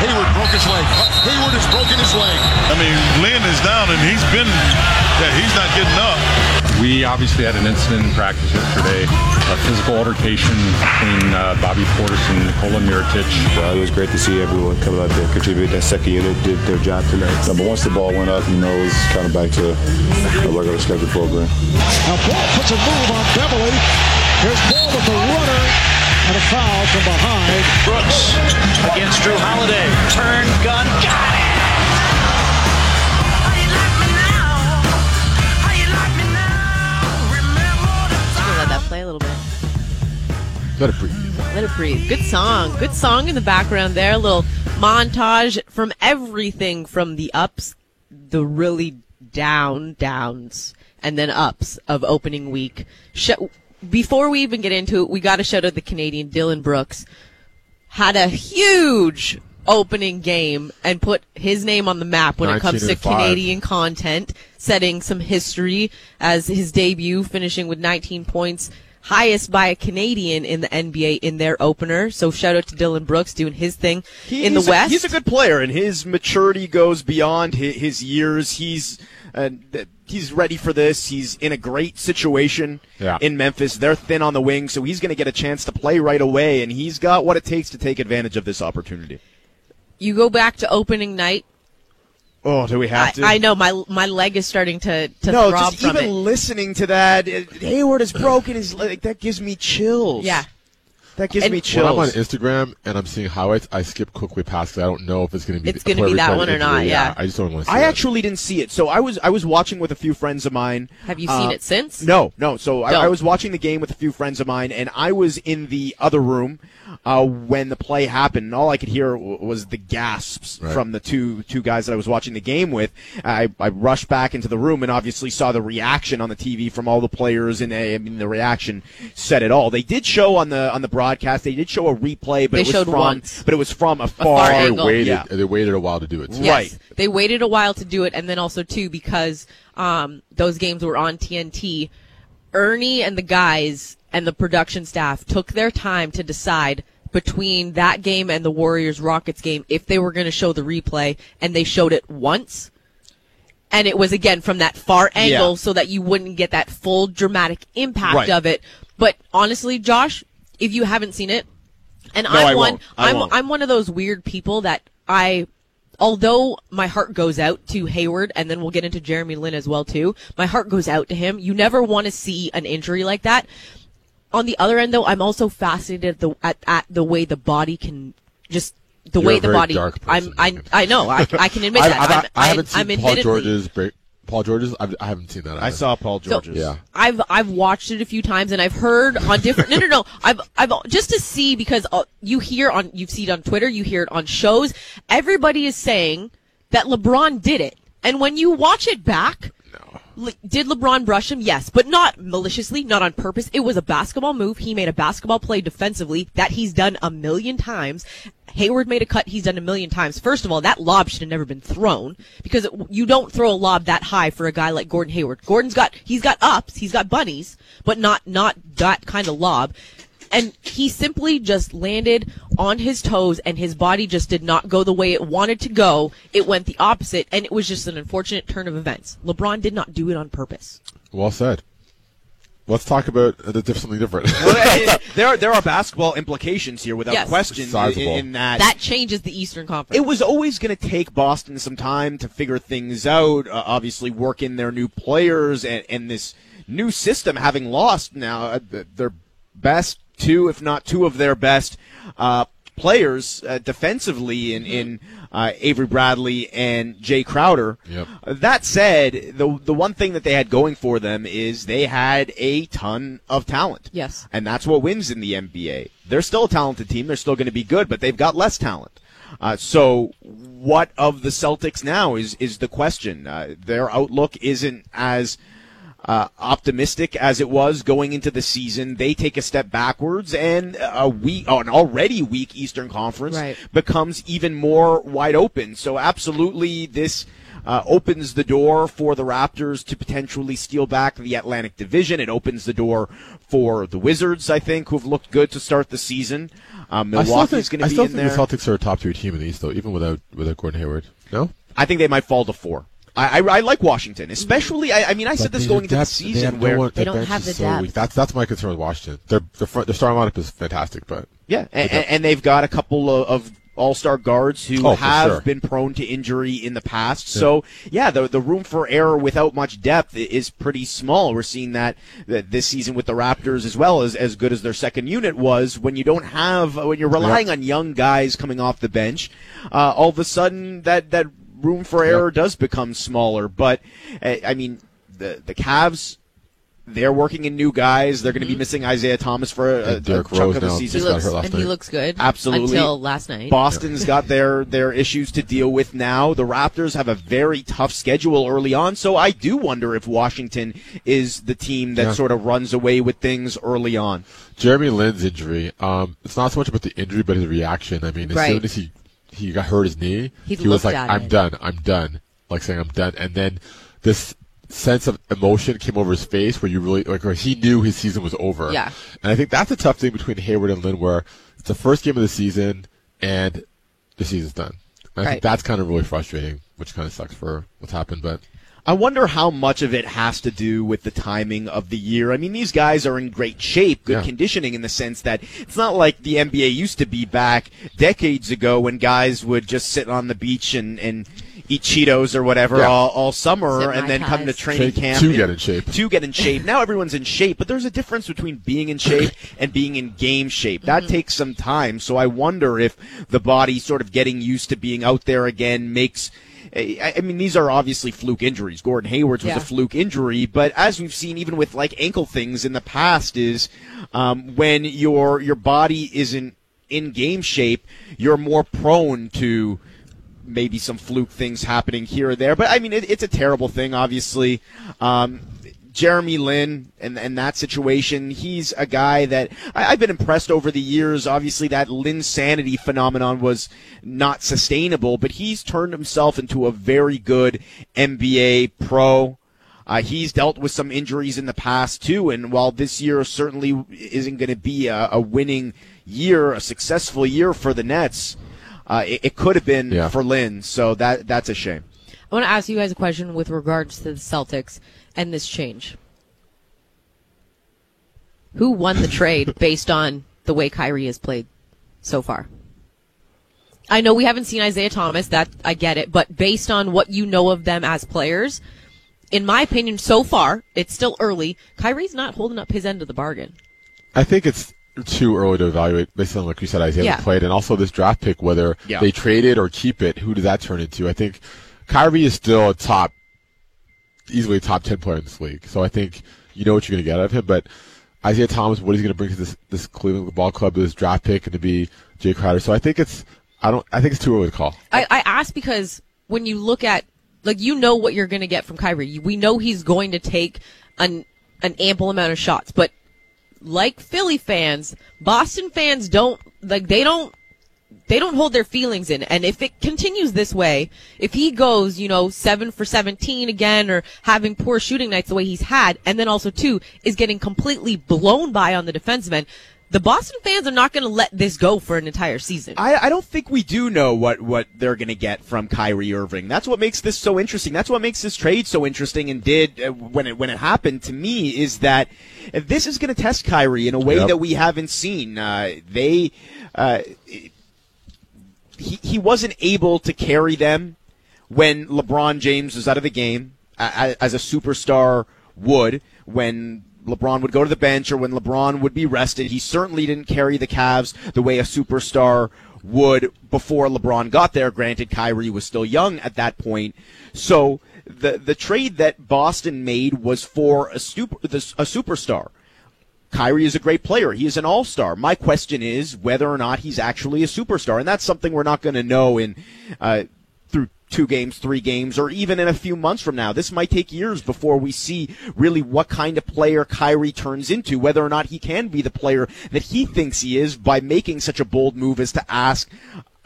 Hayward broke his leg. Hayward has broken his leg. I mean, Lin is down and he's been, yeah, he's not getting up. We obviously had an incident in practice yesterday, a physical altercation between uh, Bobby Portis and Nikola Mirotic. Uh, it was great to see everyone coming out there, contribute. That second unit did their job tonight. But once the ball went up, you know, it was kind of back to a regular schedule program. Now Ball puts a move on Beverley. Here's Ball with the runner and a foul from behind. Brooks against Jrue Holiday. Turn, gun, got it! Let that play a little bit. Let it breathe. Let it breathe. Good song. Good song in the background there. A little montage from everything from the ups, the really down downs, and then ups of opening week. Sh- before we even get into it, we got to shout out the Canadian Dillon Brooks. Had a huge opening game and put his name on the map when it comes to five. Canadian content, setting some history as his debut, finishing with 19 points, highest by a Canadian in the NBA in their opener. So shout out to Dillon Brooks doing his thing in the a- West. he's a good player, and his maturity goes beyond his, his years. He's uh, he's ready for this. He's in a great situation Yeah. in Memphis. They're thin on the wing, so he's going to get a chance to play right away, and he's got what it takes to take advantage of this opportunity. you go back to opening night. Oh, do we have I, to? I know my my leg is starting to to no, throb just from even it. listening to that, Hayward is broken his leg. That gives me chills. Yeah. That gives And- me When I'm on. Instagram and I'm seeing highlights, I skip quickly past because I don't know if it's going to be It's gonna be that one or not, yeah. I just don't want to I it. actually didn't see it, so I was I was watching with a few friends of mine. Have you seen Uh, it since? No, no. So I, I was watching the game with a few friends of mine, and I was in the other room uh, when the play happened. And all I could hear w- was the gasps Right. from the two two guys that I was watching the game with. I, I rushed back into the room and obviously saw the reaction on the TV from all the players, and I mean the reaction said it all. They did show on the on the broadcast. They did show a replay, but They it was showed from once. but it was from a far far, They angle. waited. Yeah. They waited a while to do it. Yes. Right. They waited a while to do it, and then also too because um, those games were on TNT. Ernie and the guys and the production staff took their time to decide between that game and the Warriors Rockets game if they were going to show the replay, and they showed it once. And it was again from that far angle Yeah. so that you wouldn't get that full dramatic impact Right. of it. But honestly, Josh, if you haven't seen it, and No, I'm I one. I I'm won't. I'm one of those weird people that I, although my heart goes out to Hayward, and then we'll get into Jeremy Lin as well too. My heart goes out to him. You never want to see an injury like that. On the other end, though, I'm also fascinated at the at, at the way the body can just the You're way the body. dark I'm I I know I, I can admit that. I've- I'm, I haven't I'm seen Paul George's break. Paul George's. I've, I haven't seen that. I saw Paul So- George's. Yeah. I've I've watched it a few times and I've heard on different no no no I've I've just to see because uh, you hear on you see it on Twitter you hear it on shows everybody is saying that LeBron did it and when you watch it back Le- did LeBron brush him? Yes, but not maliciously, not on purpose. It was a basketball move. He made a basketball play defensively that he's done a million times. Hayward made a cut he's done a million times. First of all, that lob should have never been thrown because it, you don't throw a lob that high for a guy like Gordon Hayward. Gordon's got he's got ups, he's got bunnies, but not not that kind of lob. And he simply just landed on his toes and his body just did not go the way it wanted to go. It went the opposite and it was just an unfortunate turn of events. LeBron did not do it on purpose. Well said. Let's talk about something different. Well, there, there are basketball implications here without Yes. question. In, in that, That changes the Eastern Conference. it was always going to take Boston some time to figure things out. Uh, obviously, work in their new players and, and this new system, having lost now uh, their best two, if not two of their best uh, players uh, defensively in in uh, Avery Bradley and Jae Crowder. Yep. That said, the the one thing that they had going for them is they had a ton of talent. Yes. And that's what wins in the NBA. They're still a talented team. They're still going to be good, but they've got less talent. Uh, so, what of the Celtics now is is the question. Uh, their outlook isn't as uh, optimistic as it was going into the season. They take a step backwards, and a weak, oh, an already weak Eastern Conference Right. becomes even more wide open. So, absolutely, this uh, opens the door for the Raptors to potentially steal back the Atlantic Division. It opens the door for the Wizards, I think, who've looked good to start the season. Um, I still Milwaukee's think, going I to be still think the Celtics are a top two team in the East, though, even without without Gordon Hayward. No, I think they might fall to four. I, I, I like Washington, especially. I, I mean, I said this going have into the depth. They season no where one- They their don't bench have is the so depth. weak. That's that's my concern with Washington. Their their, front, their starting lineup is fantastic, but Yeah, and, and, and they've got a couple of, of all-star guards who Oh, have sure. been prone to injury in the past. So yeah, the the room for error without much depth is pretty small. We're seeing that, that this season with the Raptors as well as as good as their second unit was. When you don't have when you're relying on young guys coming off the bench, uh, all of a sudden that that room for error does become smaller. But uh, I mean, the the Cavs. They're working in new guys. They're going to be missing Isaiah Thomas for a, a, chunk Rose of the now season. He looks hurt last and he looks good. Absolutely. Until last night. Boston's got their their issues to deal with now. The Raptors have a very tough schedule early on, so I do wonder if Washington is the team that Yeah. sort of runs away with things early on. Jeremy Lin's injury. Um, it's not so much about the injury, but his reaction. I mean, as Right. soon as he he got hurt his knee, He he was like, "I'm it. done. I'm done." Like saying, "I'm done," and then this sense of emotion came over his face where you really like where he knew his season was over. Yeah. and I think that's a tough thing between Hayward and Lin, where it's the first game of the season and the season's done. And I Right. think that's kind of really frustrating, which kind of sucks for what's happened, but. I wonder how much of it has to do with the timing of the year. I mean, these guys are in great shape, good Yeah. conditioning in the sense that it's not like the NBA used to be back decades ago when guys would just sit on the beach and, and eat Cheetos or whatever Yeah. all, all summer Sip and Mai then come to training To- camp. to and- get in shape. To get in shape. Now everyone's in shape, but there's a difference between being in shape and being in game shape. That Mm-hmm. takes some time. So I wonder if the body sort of getting used to being out there again makes I I mean, these are obviously fluke injuries. Gordon Hayward's was Yeah. a fluke injury, but as we've seen, even with like ankle things in the past, is um, when your your body isn't in game shape, you're more prone to maybe some fluke things happening here or there. But I mean, it, it's a terrible thing, obviously. Um, Jeremy Lin and, and that situation, he's a guy that I, I've been impressed over the years. Obviously, that Linsanity phenomenon was not sustainable, but he's turned himself into a very good NBA pro. Uh, he's dealt with some injuries in the past too, and while this year certainly isn't going to be a, a winning year, a successful year for the Nets, uh, it, it could have been Yeah. for Lin. So that that's a shame. I want to ask you guys a question with regards to the Celtics and this change. Who won the trade based on the way Kyrie has played so far? I know we haven't seen Isaiah Thomas, that I get it, but based on what you know of them as players, in my opinion, so far, it's still early. Kyrie's not holding up his end of the bargain. I think it's too early to evaluate based on like you said Isaiah Yeah. played and also this draft pick whether Yeah. they trade it or keep it who does that turn into I think Kyrie is still a top easily a top 10 player in this league. So I think you know what you're going to get out of him but Isaiah Thomas what he's going to bring to this this Cleveland ball club this draft pick and to be Jae Crowder. So I think it's I don't I think it's too early to call. I, I ask because when you look at like you know what you're going to get from Kyrie. We know he's going to take an an ample amount of shots, but like Philly fans, Boston fans don't like they don't they don't hold their feelings in. And if it continues this way, if he goes, you know, seven for 17 again or having poor shooting nights the way he's had, and then also two is getting completely blown by on the defensive end, the Boston fans are not going to let this go for an entire season. I, I don't think we do know what, what they're going to get from Kyrie Irving. That's what makes this so interesting. That's what makes this trade so interesting and did uh, when it when it happened to me is that this is going to test Kyrie in a way Yep. that we haven't seen. Uh, they uh, he he wasn't able to carry them when LeBron James was out of the game as a superstar would when LeBron would go to the bench or when LeBron would be rested. He certainly didn't carry the Cavs the way a superstar would before LeBron got there. Granted, Kyrie was still young at that point. So the the trade that Boston made was for a super a superstar. Kyrie is a great player. He is an all star. My question is whether or not he's actually a superstar, and that's something we're not going to know in uh, through two games, three games, or even in a few months from now. This might take years before we see really what kind of player Kyrie turns into, whether or not he can be the player that he thinks he is by making such a bold move as to ask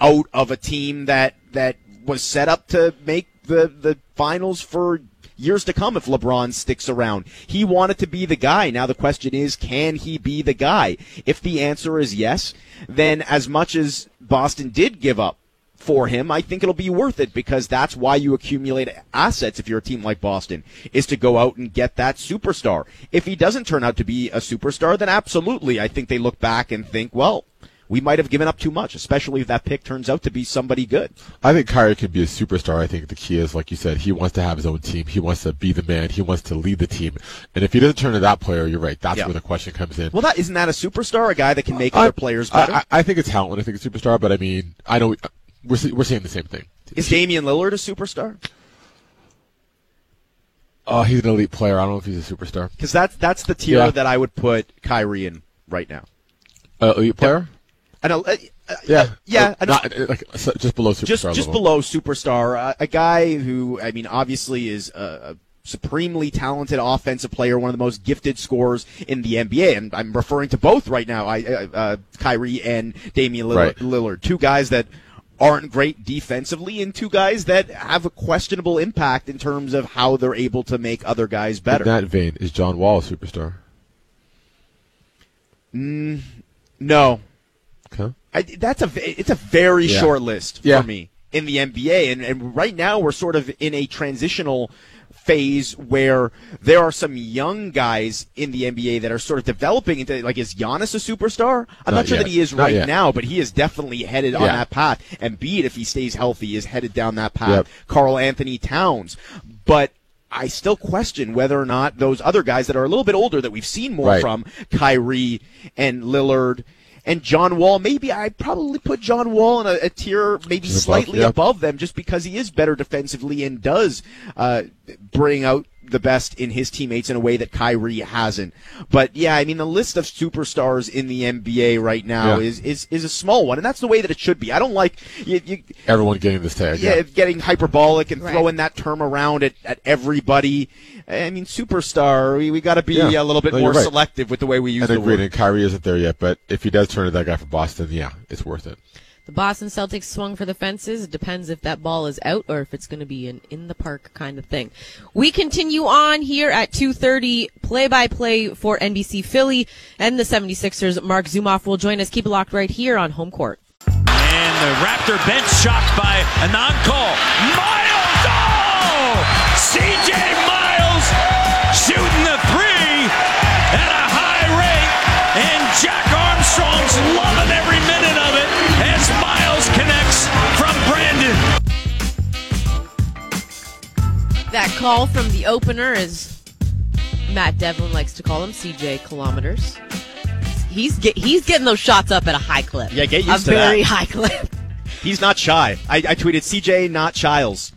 out of a team that that was set up to make the the finals for years to come if LeBron sticks around. He wanted to be the guy. Now the question is, can he be the guy? If the answer is yes, then as much as Boston did give up for him, I think it'll be worth it because that's why you accumulate assets if you're a team like Boston, is to go out and get that superstar. If he doesn't turn out to be a superstar, then absolutely, I think they look back and think, well, we might have given up too much, especially if that pick turns out to be somebody good. I think Kyrie could be a superstar. I think the key is, like you said, he wants to have his own team. He wants to be the man. He wants to lead the team. And if he doesn't turn to that player, you're right. That's Yeah. where the question comes in. Well, that isn't that a superstar, a guy that can make I- other players better? I, I, think it's talent. I think it's a superstar, but I mean, I know we're we're saying the same thing. is Damian Lillard a superstar? Oh, he's an elite player. I don't know if he's a superstar. Because that's that's the tier Yeah. that I would put Kyrie in right now. Uh, elite player? Know. Uh, uh, Yeah, yeah. I know. Not, uh, like just below superstar just just below superstar, uh, a guy who I mean, obviously is a, a supremely talented offensive player, one of the most gifted scorers in the NBA, and I'm referring to both right now. I uh, uh, Kyrie and Damian Lillard, Right. Lillard, two guys that aren't great defensively, and two guys that have a questionable impact in terms of how they're able to make other guys better. In that vein, is John Wall a superstar? no, Okay. I, that's a it's a very Yeah. short list Yeah. for me in the NBA, and, and right now we're sort of in a transitional phase where there are some young guys in the NBA that are sort of developing into like is Giannis a superstar? I'm not, Not sure yet. that he is Not right yet. now, but he is definitely headed on that path. And Embiid, if he stays healthy, is headed down that path. Yep. Karl-Anthony Towns, but. I still question whether or not those other guys that are a little bit older that we've seen more Right. from, Kyrie and Lillard and John Wall. Maybe I'd probably put John Wall in a, a tier maybe above, slightly yeah. above them just because he is better defensively and does uh, bring out the best in his teammates in a way that Kyrie hasn't. But yeah, I mean the list of superstars in the NBA right now Yeah. is, is is a small one, and that's the way that it should be. I don't like you, you Everyone getting this tag. yeah, Yeah. getting hyperbolic and Right. throwing that term around at, at everybody. I mean, superstar. We, we got to be Yeah. a little bit No, more right. selective with the way we use And the agreed. word. And Kyrie isn't there yet, but if he does turn to that guy for Boston, yeah, it's worth it. The Boston Celtics swung for the fences. It depends if that ball is out or if it's going to be an in the park kind of thing. We continue on here at 2:30 play-by-play for NBC Philly and the 76ers. Marc Zumoff will join us. Keep it locked right here on home court. And the Raptor bench shocked by a non-call. Miles! Oh! C.J. Miles shooting the three at a high rate. And Jack Armstrong's loving every minute That call from the opener is Matt Devlin likes to call him CJ kilometers. He's get, he's getting those shots up at a high clip. Yeah, get a used to very high clip. He's not shy. I, I tweeted CJ, not Childs.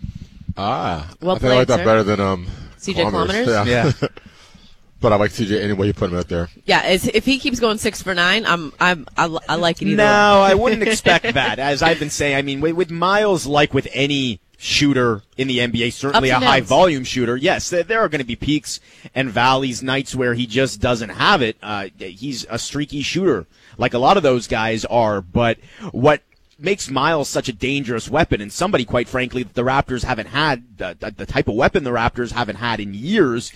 Ah, Well I think I like that sir. better than um CJ Kilometers? Yeah. but I like CJ anyway. you put him out there. Yeah, as, if he keeps going six for nine, I'm I'm I, I like it either. No, way. I wouldn't expect that. As I've been saying, I mean, with, with Miles, like with any shooter in the NBA, certainly a high volume shooter, yes, there, are going to be peaks and valleys, nights where he just doesn't have it. Uh, he's a streaky shooter, like a lot of those guys are. But what makes Miles such a dangerous weapon, and somebody, quite frankly, that the Raptors haven't had, the- the type of weapon the Raptors haven't had in years,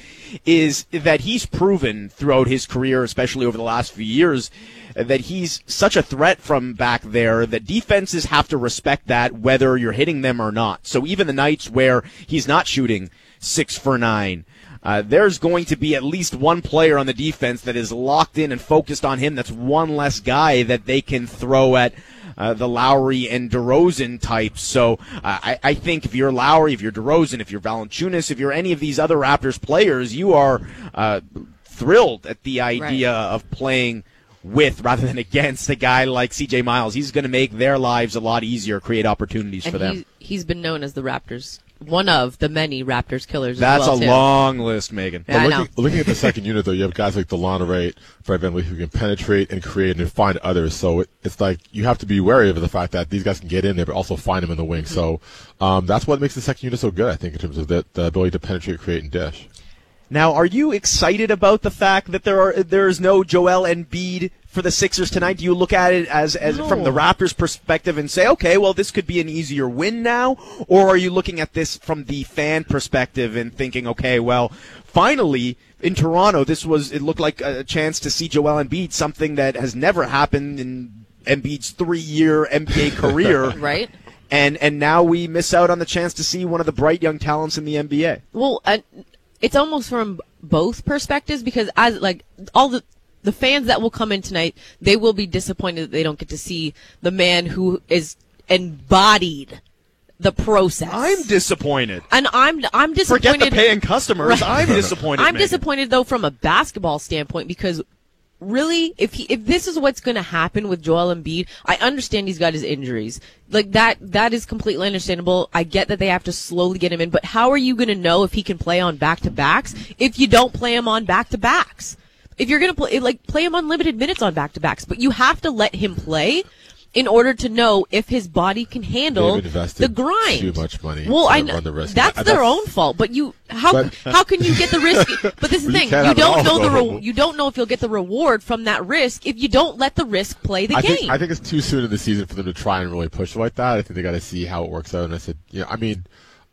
is that he's proven throughout his career, especially over the last few years, that he's such a threat from back there that defenses have to respect that whether you're hitting them or not. So even the nights where he's not shooting six for nine, uh, there's going to be at least one player on the defense that is locked in and focused on him. That's one less guy that they can throw at uh, the Lowry and DeRozan types. So uh, I, I think if you're Lowry, if you're DeRozan, if you're Valanciunas, if you're any of these other Raptors players, you are uh, thrilled at the idea of playing with rather than against a guy like CJ Miles. He's going to make their lives a lot easier, create opportunities and for them. he, he's been known as the Raptors, one of the many Raptors killers. That's as well, a too. long list, Meghan. Yeah, I know. looking, looking at the second unit, though, you have guys like Delon Wright, Fred VanVleet who can penetrate and create and find others. So it, it's like you have to be wary of the fact that these guys can get in there, but also find them in the wing. So um, that's what makes the second unit so good, I think, in terms of the, the ability to penetrate, create, and dish. Now, are you excited about the fact that there are there is no Joel Embiid for the Sixers tonight? Do you look at it as as from the Raptors' perspective and say, okay, well, this could be an easier win now, or are you looking at this from the fan perspective and thinking, okay, well, finally in Toronto, this was it looked like a chance to see Joel Embiid, something that has never happened in Embiid's three-year NBA career, Right? And and now we miss out on the chance to see one of the bright young talents in the NBA. Well, uh, it's almost from both perspectives because as like all the the fans that will come in tonight, they will be disappointed that they don't get to see the man who is embodied the process. I'm disappointed. and I'm I'm disappointed. Forget the paying customers. I'm disappointed. I'm Meghan. disappointed though from a basketball standpoint because really, if he, if this is what's going to happen with Joel Embiid, I understand he's got his injuries. Like that, that is completely understandable. I get that they have to slowly get him in, but how are you going to know if he can play on back to backs if you don't play him on back to backs? If you're going to play, like, play him unlimited minutes on back to backs, but you have to let him play in order to know if his body can handle the grind. too much money Well, to I know run the risk. that's Uh, their that's- own fault. But you, how But- how can you get the risk? But this is the thing: you don't know the re- you don't know if you'll get the reward from that risk if you don't let the risk play the I game. think I think it's too soon in the season for them to try and really push like that. I think they got to see how it works out. And I said, you know, I mean,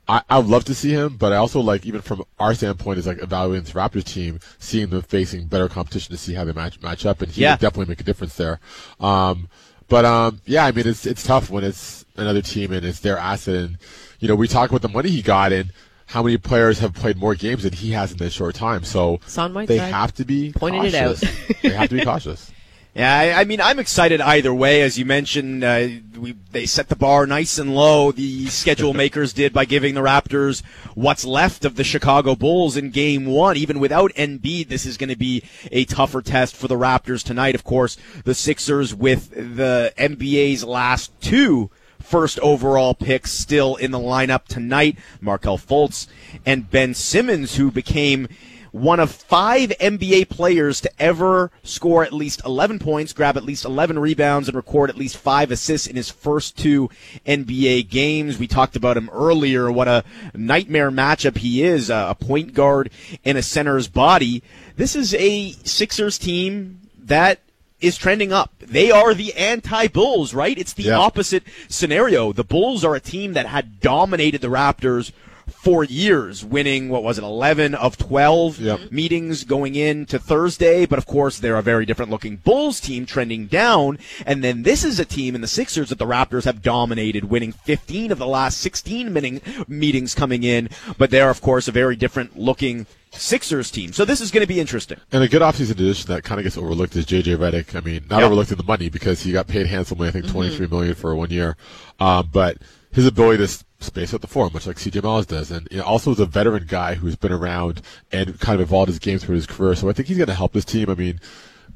I I would love to see him, but I also like even from our standpoint is like evaluating this Raptors team, seeing them facing better competition to see how they match match up, and he Yeah. would definitely make a difference there. Um, but um, yeah, I mean, it's it's tough when it's another team and it's their asset, and you know, we talk about the money he got and. How many players have played more games than he has in this short time? So they have to be pointed it out. they have to be cautious. Yeah, I, I mean, I'm excited either way. As you mentioned, uh, we, they set the bar nice and low. The schedule makers did by giving the Raptors what's left of the Chicago Bulls in Game One. Even without Embiid, this is going to be a tougher test for the Raptors tonight. Of course, the Sixers with the NBA's last two first overall picks still in the lineup tonight. Markelle Fultz and Ben Simmons, who became one of five NBA players to ever score at least 11 points, grab at least 11 rebounds, and record at least five assists in his first two NBA games. We talked about him earlier, what a nightmare matchup he is, a point guard in a center's body. This is a Sixers team that is trending up. They are the anti-Bulls, right? It's the Yeah. opposite scenario. The Bulls are a team that had dominated the Raptors for years, winning what was it, eleven of twelve Yep. meetings going into Thursday. But of course, they're a very different looking Bulls team trending down. And then this is a team in the Sixers that the Raptors have dominated, winning fifteen of the last sixteen meeting, meetings coming in. But they're of course a very different looking Sixers team. So this is going to be interesting. And a good offseason addition that kind of gets overlooked is JJ Redick. I mean, not Yep. overlooked in the money because he got paid handsomely. I think twenty three million for one year. Um, but his ability to s- space out the floor, much like CJ Miles does, and you know, also is a veteran guy who's been around and kind of evolved his game through his career. So I think he's going to help this team. I mean,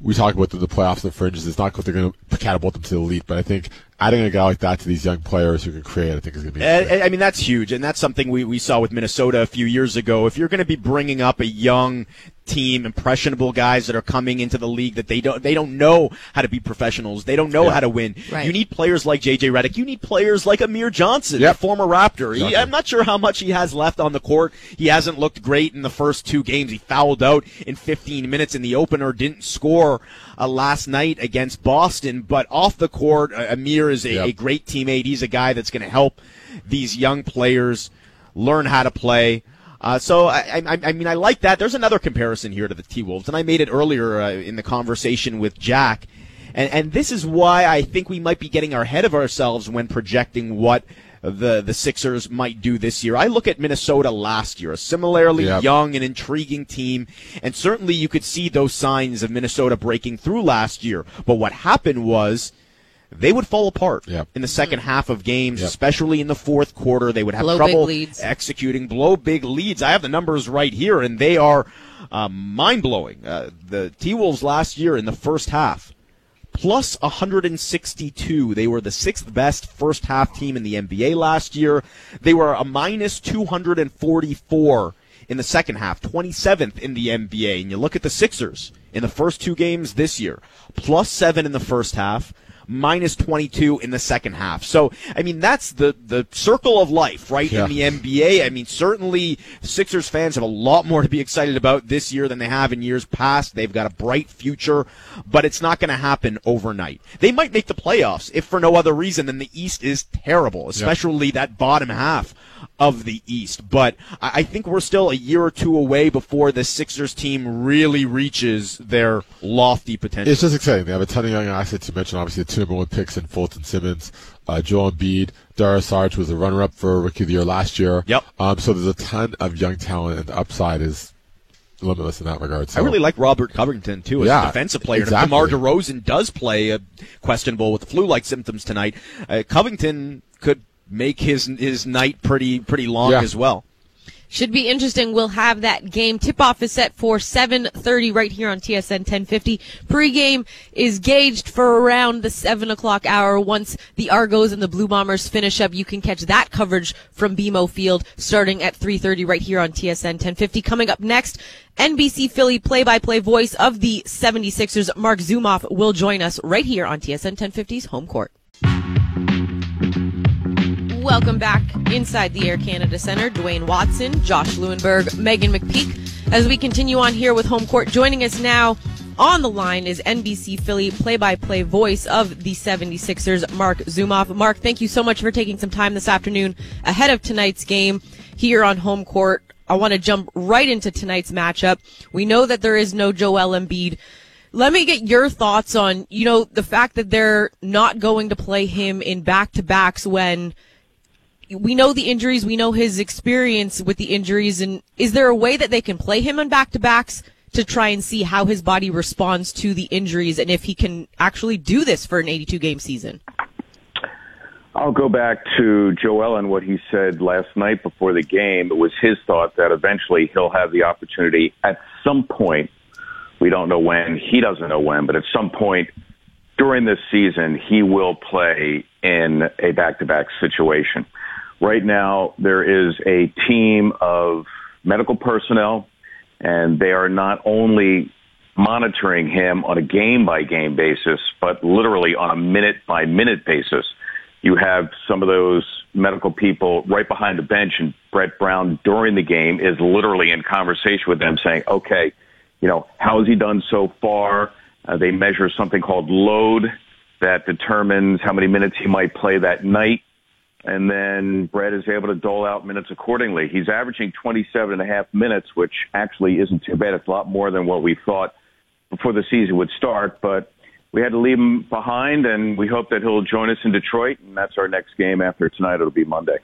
we talk about the, the playoffs and the fringes. It's not because they're going to catapult them to the elite, but I think adding a guy like that to these young players who can create, I think is going to be. I I mean, that's huge, and that's something we, we saw with Minnesota a few years ago. If you're going to be bringing up a young team, impressionable guys that are coming into the league that they don't they don't know how to be professionals, they don't know Yeah. how to win. Right. You need players like JJ Redick. You need players like Amir Johnson, Yep. former Raptor. He, I'm not sure how much he has left on the court. He hasn't looked great in the first two games. He fouled out in 15 minutes in the opener, didn't score uh, last night against Boston, but off the court, uh, Amir is a, Yep. a great teammate. He's a guy that's going to help these young players learn how to play. Uh, so I, I, I mean, I like that. There's another comparison here to the T Wolves, and I made it earlier uh, in the conversation with Jack, and and this is why I think we might be getting ahead of ourselves when projecting what the the Sixers might do this year. I look at Minnesota last year, a similarly Yep. young and intriguing team, and certainly you could see those signs of Minnesota breaking through last year. But what happened was they would fall apart Yep. in the second half of games, Yep. especially in the fourth quarter. They would have Blow trouble leads. executing, blow big leads. I have the numbers right here, and they are uh, mind blowing. Uh, the T Wolves last year in the first half, plus 162. They were the sixth best first half team in the NBA last year. They were a minus 244 in the second half, 27th in the NBA. And you look at the Sixers in the first two games this year, plus seven in the first half, minus 22 in the second half. So, I mean, that's the, the circle of life, right? Yeah. In the NBA. I mean, certainly Sixers fans have a lot more to be excited about this year than they have in years past. They've got a bright future, but it's not going to happen overnight. They might make the playoffs if for no other reason than the East is terrible, especially that bottom half of the East. But I think we're still a year or two away before the Sixers team really reaches their lofty potential. It's just exciting. They have a ton of young assets. You mentioned obviously the two number one picks in Fulton Simmons, uh, Joel Embiid, Dario Saric was a runner up for Rookie of the Year last year. Yep. Um, so there's a ton of young talent, and the upside is limitless in that regard. So. I really like Robert Covington too as Yeah, a defensive player. exactly. If DeMar DeRozan does play uh, questionable with flu-like symptoms tonight, uh, Covington could make his his night pretty pretty long Yeah. as well. Should be interesting. We'll have that game. Tip off is set for 7:30 right here on TSN 1050. Pre-game is gauged for around the seven o'clock hour. Once the Argos and the Blue Bombers finish up, you can catch that coverage from BMO Field starting at 3:30 right here on TSN 1050. Coming up next, NBC Philly play-by-play voice of the 76ers, Marc Zumoff, will join us right here on TSN 1050's home court. Welcome back inside the Air Canada Center. Duane Watson, Josh Lewenberg, Meghan McPeak. As we continue on here with home court, joining us now on the line is NBC Philly play-by-play voice of the 76ers, Marc Zumoff. Mark, thank you so much for taking some time this afternoon ahead of tonight's game here on home court. I want to jump right into tonight's matchup. We know that there is no Joel Embiid. Let me get your thoughts on, you know, the fact that they're not going to play him in back-to-backs when we know the injuries, we know his experience with the injuries, and is there a way that they can play him on back to backs to try and see how his body responds to the injuries and if he can actually do this for an 82 game season? I'll go back to Joel and what he said last night before the game. It was his thought that eventually he'll have the opportunity at some point. We don't know when. He doesn't know when, but at some point during this season, he will play in a back-to-back situation. Right now, there is a team of medical personnel, and they are not only monitoring him on a game by game basis, but literally on a minute by minute basis. You have some of those medical people right behind the bench, and Brett Brown during the game is literally in conversation with them saying, okay, you know, how has he done so far? Uh, they measure something called load that determines how many minutes he might play that night. And then Brett is able to dole out minutes accordingly. He's averaging 27 and a half minutes, which actually isn't too bad. It's a lot more than what we thought before the season would start, but we had to leave him behind and we hope that he'll join us in Detroit. And that's our next game after tonight. It'll be Monday.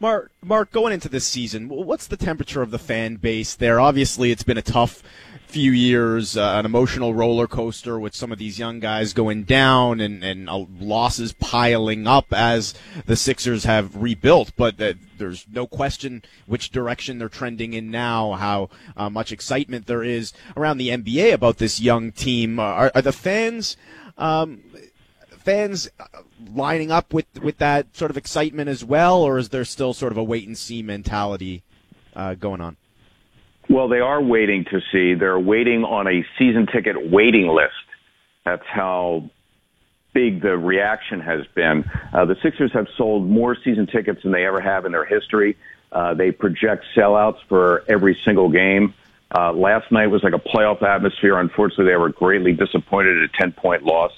Mark, Mark, going into this season, what's the temperature of the fan base there? Obviously, it's been a tough few years, uh, an emotional roller coaster with some of these young guys going down and, and uh, losses piling up as the Sixers have rebuilt. But uh, there's no question which direction they're trending in now, how uh, much excitement there is around the NBA about this young team. Uh, are, are the fans. Um, fans lining up with with that sort of excitement as well, or is there still sort of a wait and see mentality uh, going on? Well, they are waiting to see. They're waiting on a season ticket waiting list. That's how big the reaction has been. Uh, the Sixers have sold more season tickets than they ever have in their history. Uh, they project sellouts for every single game. Uh, last night was like a playoff atmosphere. Unfortunately, they were greatly disappointed at a 10 point loss.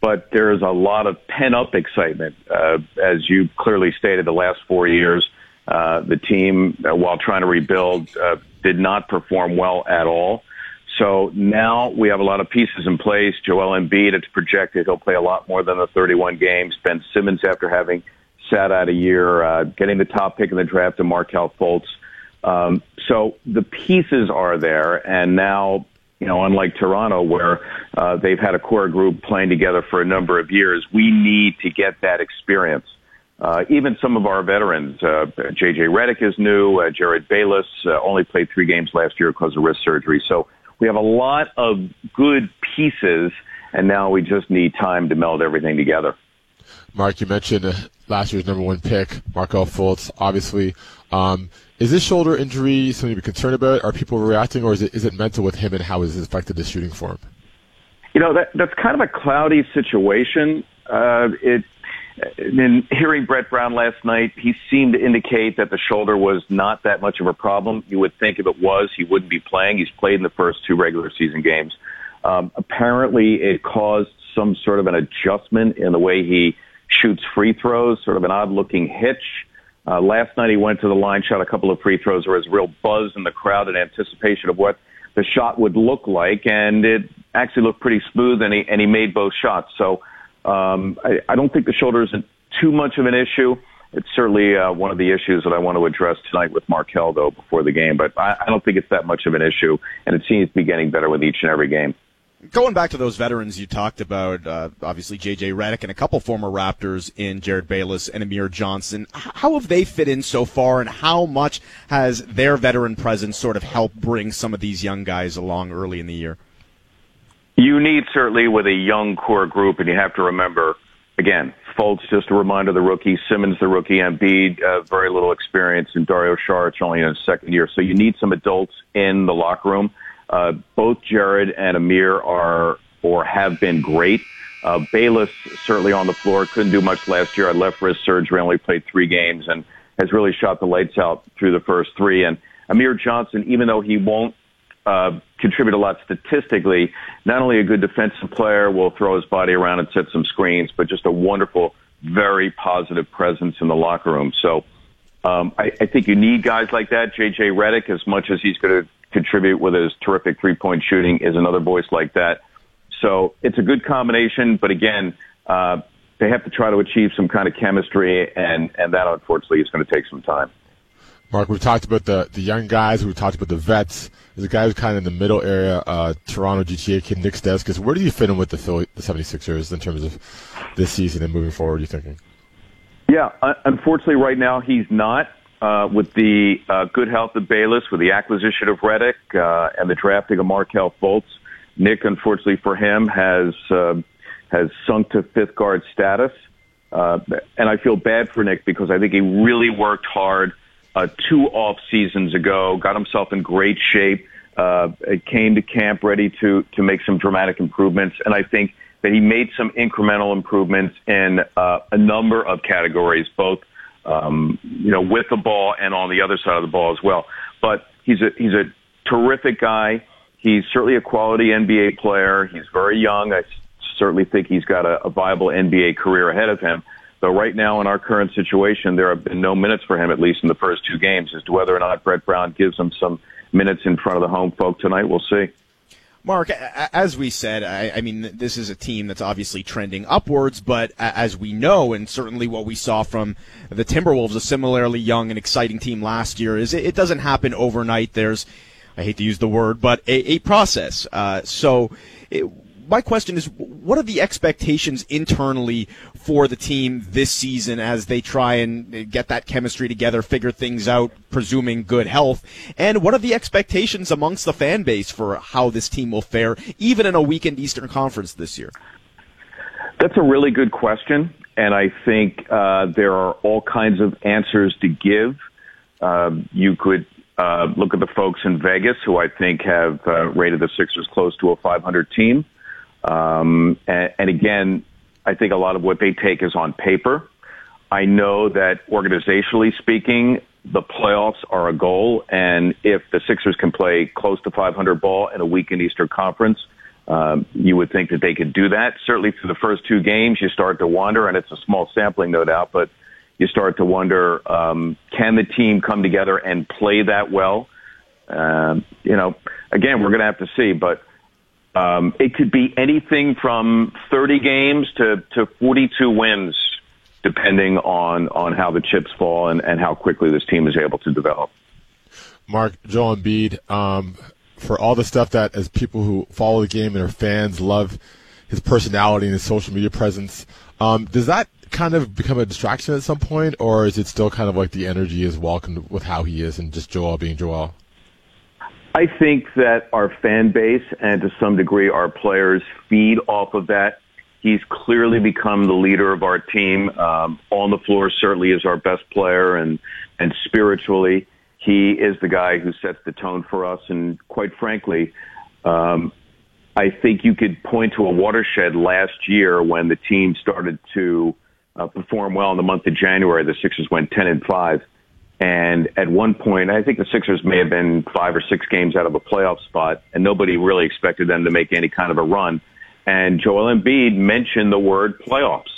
But there is a lot of pent up excitement. Uh, as you clearly stated, the last four years, uh, the team, uh, while trying to rebuild, uh, did not perform well at all. So now we have a lot of pieces in place. Joel Embiid, it's projected he'll play a lot more than the 31 games. Ben Simmons, after having sat out a year, uh, getting the top pick in the draft, and Markelle Fultz. Um, so the pieces are there, and now you know, unlike Toronto, where uh, they've had a core group playing together for a number of years, we need to get that experience. Uh, even some of our veterans, uh, JJ Redick is new, uh, Jerryd Bayless uh, only played three games last year because of wrist surgery. So we have a lot of good pieces, and now we just need time to meld everything together. Mark, you mentioned uh, last year's number one pick, Markelle Fultz. Obviously, um, is this shoulder injury something to be concerned about? Are people reacting, or is it is it mental with him and how has it affected the shooting form? You know that that's kind of a cloudy situation. Uh, it. In hearing Brett Brown last night, he seemed to indicate that the shoulder was not that much of a problem. You would think if it was, he wouldn't be playing. He's played in the first two regular season games. Um, apparently, it caused some sort of an adjustment in the way he shoots free throws, sort of an odd looking hitch. Uh, last night he went to the line, shot a couple of free throws. There was real buzz in the crowd in anticipation of what the shot would look like, and it actually looked pretty smooth, and he and he made both shots. So um, I, I don't think the shoulder isn't too much of an issue. It's certainly uh, one of the issues that I want to address tonight with Markelle, though, before the game. But I, I don't think it's that much of an issue, and it seems to be getting better with each and every game. Going back to those veterans you talked about, uh, obviously J.J. Redick and a couple former Raptors in Jerryd Bayless and Amir Johnson. How have they fit in so far, and how much has their veteran presence sort of helped bring some of these young guys along early in the year? You need certainly with a young core group, and you have to remember, again, Fultz, just a reminder, the rookie, Simmons, the rookie, Embiid, uh, very little experience, and Dario Saric only in his second year. So you need some adults in the locker room. Uh, both Jerryd and Amir are or have been great. Uh, Bayless certainly on the floor couldn't do much last year. I left wrist surgery, only played three games, and has really shot the lights out through the first three. And Amir Johnson, even though he won't uh, contribute a lot statistically, not only a good defensive player, will throw his body around and set some screens, but just a wonderful, very positive presence in the locker room. So um, I, I think you need guys like that. JJ Redick, as much as he's going to contribute with his terrific three point shooting is another voice like that. So it's a good combination, but again, uh, they have to try to achieve some kind of chemistry, and, and that unfortunately is going to take some time. Mark, we've talked about the, the young guys, we've talked about the vets. There's a guy who's kind of in the middle area, uh, Toronto GTA kid, Nick Stauskas. Where do you fit in with the Philly, the 76ers in terms of this season and moving forward, you thinking? Yeah, unfortunately, right now he's not uh, with the uh, good health of Bayless, with the acquisition of Redick, uh, and the drafting of Markelle Fultz. Nick, unfortunately for him, has uh, has sunk to fifth guard status, uh, and I feel bad for Nick because I think he really worked hard uh, two off seasons ago, got himself in great shape, uh, came to camp ready to to make some dramatic improvements, and I think that he made some incremental improvements in uh, a number of categories, both um, you know, with the ball and on the other side of the ball as well. But he's a he's a terrific guy. He's certainly a quality NBA player. He's very young. I certainly think he's got a, a viable NBA career ahead of him. Though right now in our current situation, there have been no minutes for him, at least in the first two games. As to whether or not Brett Brown gives him some minutes in front of the home folk tonight, we'll see. Mark, as we said, I, I, mean, this is a team that's obviously trending upwards, but as we know, and certainly what we saw from the Timberwolves, a similarly young and exciting team last year, is it, it doesn't happen overnight. There's, I hate to use the word, but a, a process. Uh, so, it, my question is, what are the expectations internally for the team this season as they try and get that chemistry together, figure things out, presuming good health? And what are the expectations amongst the fan base for how this team will fare, even in a weakened Eastern Conference this year? That's a really good question, and I think uh, there are all kinds of answers to give. Uh, you could uh, look at the folks in Vegas, who I think have uh, rated the Sixers close to a 500 team. Um, and, and again, I think a lot of what they take is on paper. I know that organizationally speaking, the playoffs are a goal, and if the Sixers can play close to 500 ball in a week in Eastern Conference, um, you would think that they could do that. Certainly, through the first two games, you start to wonder, and it's a small sampling, no doubt, but you start to wonder: um, Can the team come together and play that well? Um, you know, again, we're going to have to see, but um, it could be anything from 30 games to, to 42 wins, depending on, on how the chips fall and, and how quickly this team is able to develop. Mark, Joel Embiid, um, for all the stuff that, as people who follow the game and are fans, love his personality and his social media presence, um, does that kind of become a distraction at some point, or is it still kind of like the energy is welcomed with how he is and just Joel being Joel? I think that our fan base and to some degree our players feed off of that. He's clearly become the leader of our team. Um, on the floor, certainly is our best player, and and spiritually, he is the guy who sets the tone for us. And quite frankly, um, I think you could point to a watershed last year when the team started to uh, perform well in the month of January. The Sixers went 10 and 5. And at one point, I think the Sixers may have been five or six games out of a playoff spot, and nobody really expected them to make any kind of a run. And Joel Embiid mentioned the word playoffs.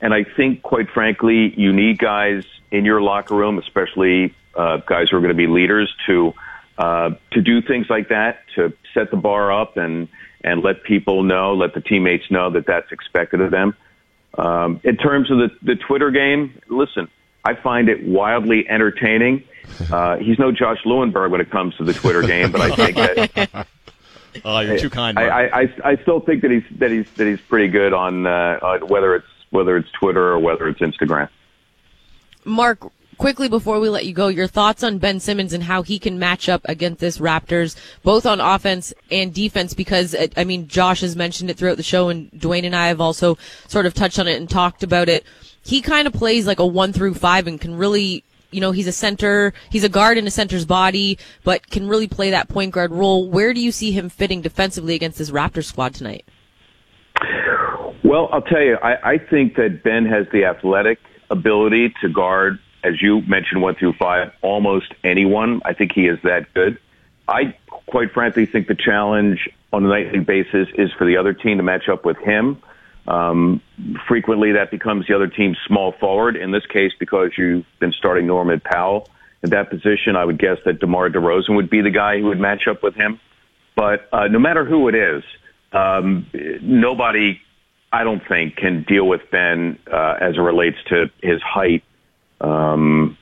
And I think, quite frankly, you need guys in your locker room, especially uh, guys who are going to be leaders, to uh, to do things like that, to set the bar up and and let people know, let the teammates know that that's expected of them. Um, in terms of the the Twitter game, listen, I find it wildly entertaining. Uh, he's no Josh Lewenberg when it comes to the Twitter game, but I think that. oh, you're too kind. I, I, I, I still think that he's that he's that he's pretty good on, uh, on whether it's whether it's Twitter or whether it's Instagram. Marc, quickly before we let you go, your thoughts on Ben Simmons and how he can match up against this Raptors, both on offense and defense, because, uh, I mean, Josh has mentioned it throughout the show and Duane and I have also sort of touched on it and talked about it. He kind of plays like a one through five and can really, you know, he's a center, he's a guard in a center's body, but can really play that point guard role. Where do you see him fitting defensively against this Raptors squad tonight? Well, I'll tell you, I, I think that Ben has the athletic ability to guard, as you mentioned, one through five, almost anyone. I think he is that good. I quite frankly think the challenge on a nightly basis is for the other team to match up with him. Um, frequently, that becomes the other team's small forward. In this case, because you've been starting Norman Powell in that position, I would guess that DeMar DeRozan would be the guy who would match up with him. But uh, no matter who it is, um, nobody I don't think can deal with Ben uh, as it relates to his height, um,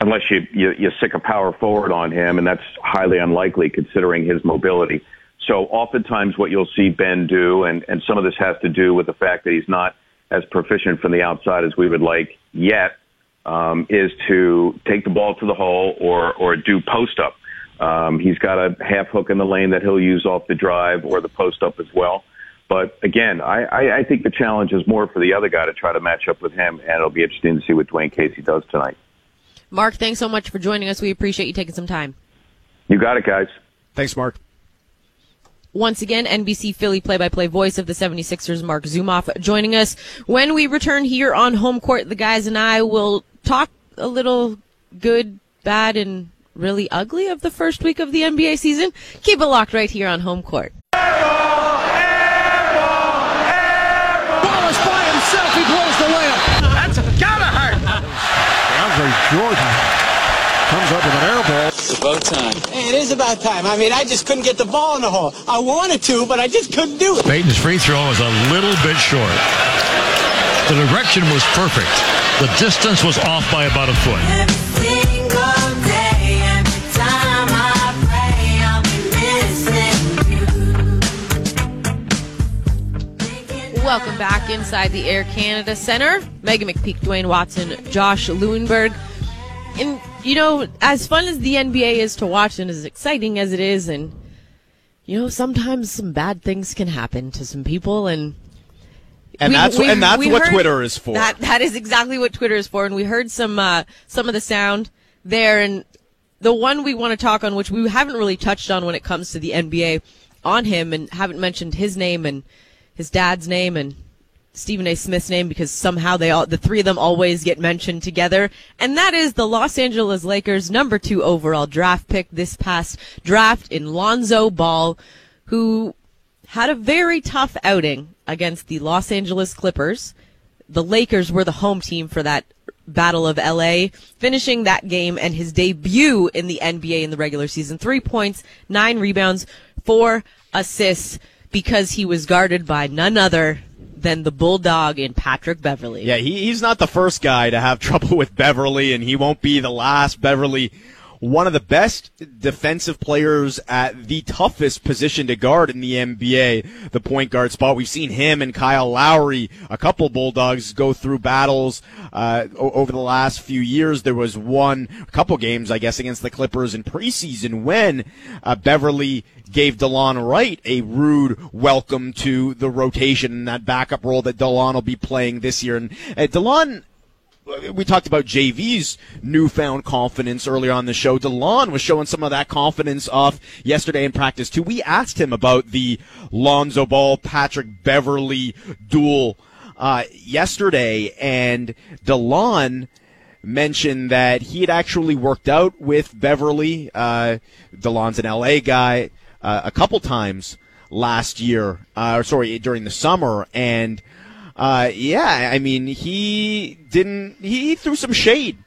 unless you, you you stick a power forward on him, and that's highly unlikely considering his mobility. So oftentimes, what you'll see Ben do, and and some of this has to do with the fact that he's not as proficient from the outside as we would like yet, um, is to take the ball to the hole or or do post up. Um, he's got a half hook in the lane that he'll use off the drive or the post up as well. But again, I, I, I think the challenge is more for the other guy to try to match up with him, and it'll be interesting to see what Dwane Casey does tonight. Marc, thanks so much for joining us. We appreciate you taking some time. You got it, guys. Thanks, Marc. Once again, NBC Philly play-by-play voice of the 76ers, Marc Zumoff, joining us. When we return here on home court, the guys and I will talk a little good, bad, and really ugly of the first week of the NBA season. Keep it locked right here on home court. he blows the layup. That's gotta hurt. DeAndre Jordan comes up with an air ball. It's about time. It is about time. I mean, I just couldn't get the ball in the hole. I wanted to, but I just couldn't do it. Payton's free throw was a little bit short. The direction was perfect. The distance was off by about a foot. Welcome back inside the Air Canada Center. Meghan McPeak, Duane Watson, Josh Lewenberg. And, you know, as fun as the NBA is to watch and as exciting as it is, and, you know, sometimes some bad things can happen to some people, and and we, that's we, and that's what Twitter is for. That that is exactly what Twitter is for. And we heard some uh, some of the sound there, and the one we want to talk on, which we haven't really touched on when it comes to the NBA, on him, and haven't mentioned his name and his dad's name and Stephen A. Smith's name because somehow they all, the three of them always get mentioned together. And that is the Los Angeles Lakers number two overall draft pick this past draft in Lonzo Ball, who had a very tough outing against the Los Angeles Clippers. The Lakers were the home team for that Battle of LA, finishing that game and his debut in the NBA in the regular season. Three points, nine rebounds, four assists because he was guarded by none other than the bulldog in Patrick Beverley. Yeah, he, he's not the first guy to have trouble with Beverley, and he won't be the last. Beverley, one of the best defensive players at the toughest position to guard in the NBA, the point guard spot. We've seen him and Kyle Lowry, a couple Bulldogs, go through battles uh, over the last few years. There was one, a couple games, I guess, against the Clippers in preseason when uh, Beverley gave DeLon Wright a rude welcome to the rotation and that backup role that DeLon will be playing this year. And uh, DeLon we talked about JV's newfound confidence earlier on the show. DeLon was showing some of that confidence off yesterday in practice too. We asked him about the Lonzo Ball Patrick Beverley duel uh, yesterday, and DeLon mentioned that he had actually worked out with Beverley. Uh, DeLon's an LA guy uh, a couple times last year, uh, or sorry, during the summer, and uh, yeah, I mean, he didn't. He threw some shade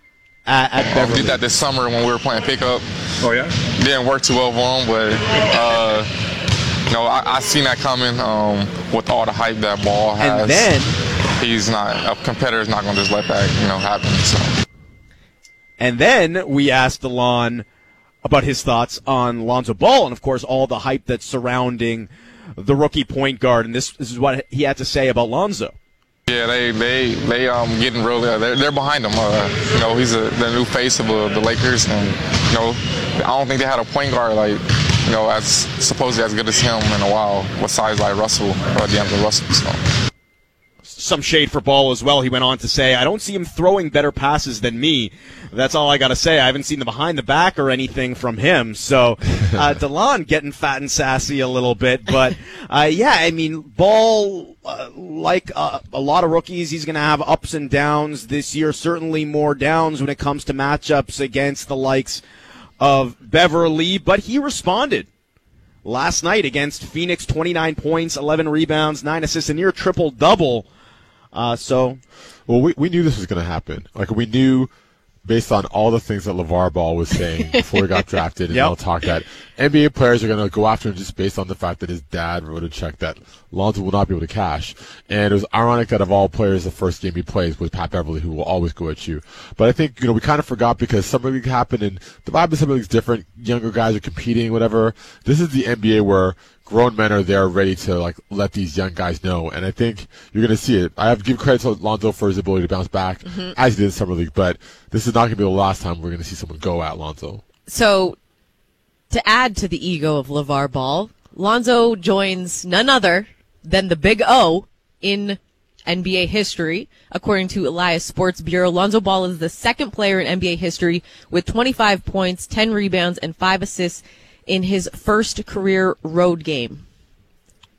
at, at Beverley. did that this summer when we were playing pickup. Oh yeah. Didn't work too well for him, but uh, you know I, I seen that coming. Um, with all the hype that Ball has, And then- he's not a competitor's not going to just let that you know happen. So. And then we asked DeLon about his thoughts on Lonzo Ball, and of course, all the hype that's surrounding the rookie point guard. And this, this is what he had to say about Lonzo. Yeah, they they they um getting really uh, they're, they're behind him. Uh, you know, he's a, the new face of uh, the Lakers, and you know, I don't think they had a point guard like you know as supposedly as good as him in a while with size like Russell or D'Angelo Russell. So. Some shade for Ball as well. He went on to say, I don't see him throwing better passes than me. That's all I got to say. I haven't seen the behind the back or anything from him. So, uh, DeLon getting fat and sassy a little bit. But, uh, yeah, I mean, Ball, uh, like uh, a lot of rookies, he's going to have ups and downs this year. Certainly more downs when it comes to matchups against the likes of Beverley. But he responded last night against Phoenix 29 points, 11 rebounds, 9 assists, a near triple double. Uh, so, well, we, we knew this was going to happen. Like we knew, based on all the things that LeVar Ball was saying before he got drafted, and Yep. all talk that NBA players are going to go after him just based on the fact that his dad wrote a check that Lonzo will not be able to cash. And it was ironic that of all players, the first game he plays was Pat Beverley, who will always go at you. But I think you know we kind of forgot because summer league happened, and the vibe of summer league different. Younger guys are competing, whatever. This is the NBA where grown men are there ready to like let these young guys know. And I think you're going to see it. I have to give credit to Lonzo for his ability to bounce back Mhm. as he did in summer league, but this is not going to be the last time we're going to see someone go at Lonzo. So, to add to the ego of LeVar Ball, Lonzo joins none other than the Big O in NBA history. According to Elias Sports Bureau, Lonzo Ball is the second player in NBA history with 25 points, 10 rebounds, and 5 assists in his first career road game.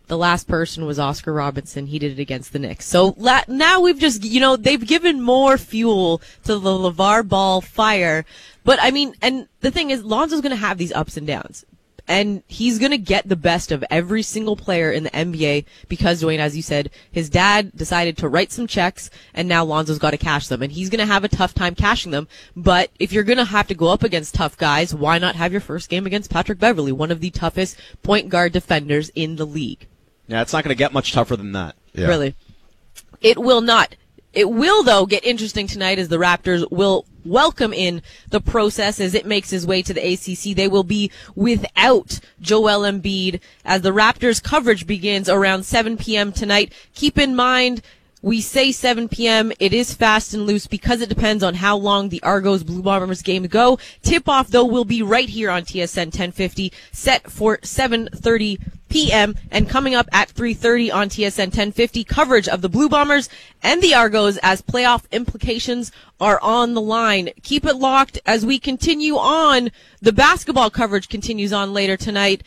The last person was Oscar Robertson. He did it against the Knicks. So la- now we've just, you know, they've given more fuel to the LeVar Ball fire. But I mean, and the thing is, Lonzo's going to have these ups and downs. And he's going to get the best of every single player in the NBA because, Duane, as you said, his dad decided to write some checks and now Lonzo's got to cash them. And he's going to have a tough time cashing them. But if you're going to have to go up against tough guys, why not have your first game against Patrick Beverley, one of the toughest point guard defenders in the league? yeah, it's not going to get much tougher than that. Really. It will not. It will, though, get interesting tonight as the Raptors will welcome in the process as it makes his way to the ACC. They will be without Joel Embiid as the Raptors coverage begins around 7 p.m. tonight. Keep in mind, we say 7 p.m. It is fast and loose because it depends on how long the Argos Blue Bombers game go. Tip off though will be right here on TSN 1050 set for 7:30 p.m. and coming up at 3:30 on TSN 1050 coverage of the Blue Bombers and the Argos as playoff implications are on the line. Keep it locked as we continue on. The basketball coverage continues on later tonight.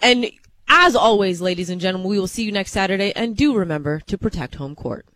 And as always, ladies and gentlemen, we will see you next Saturday and do remember to protect home court.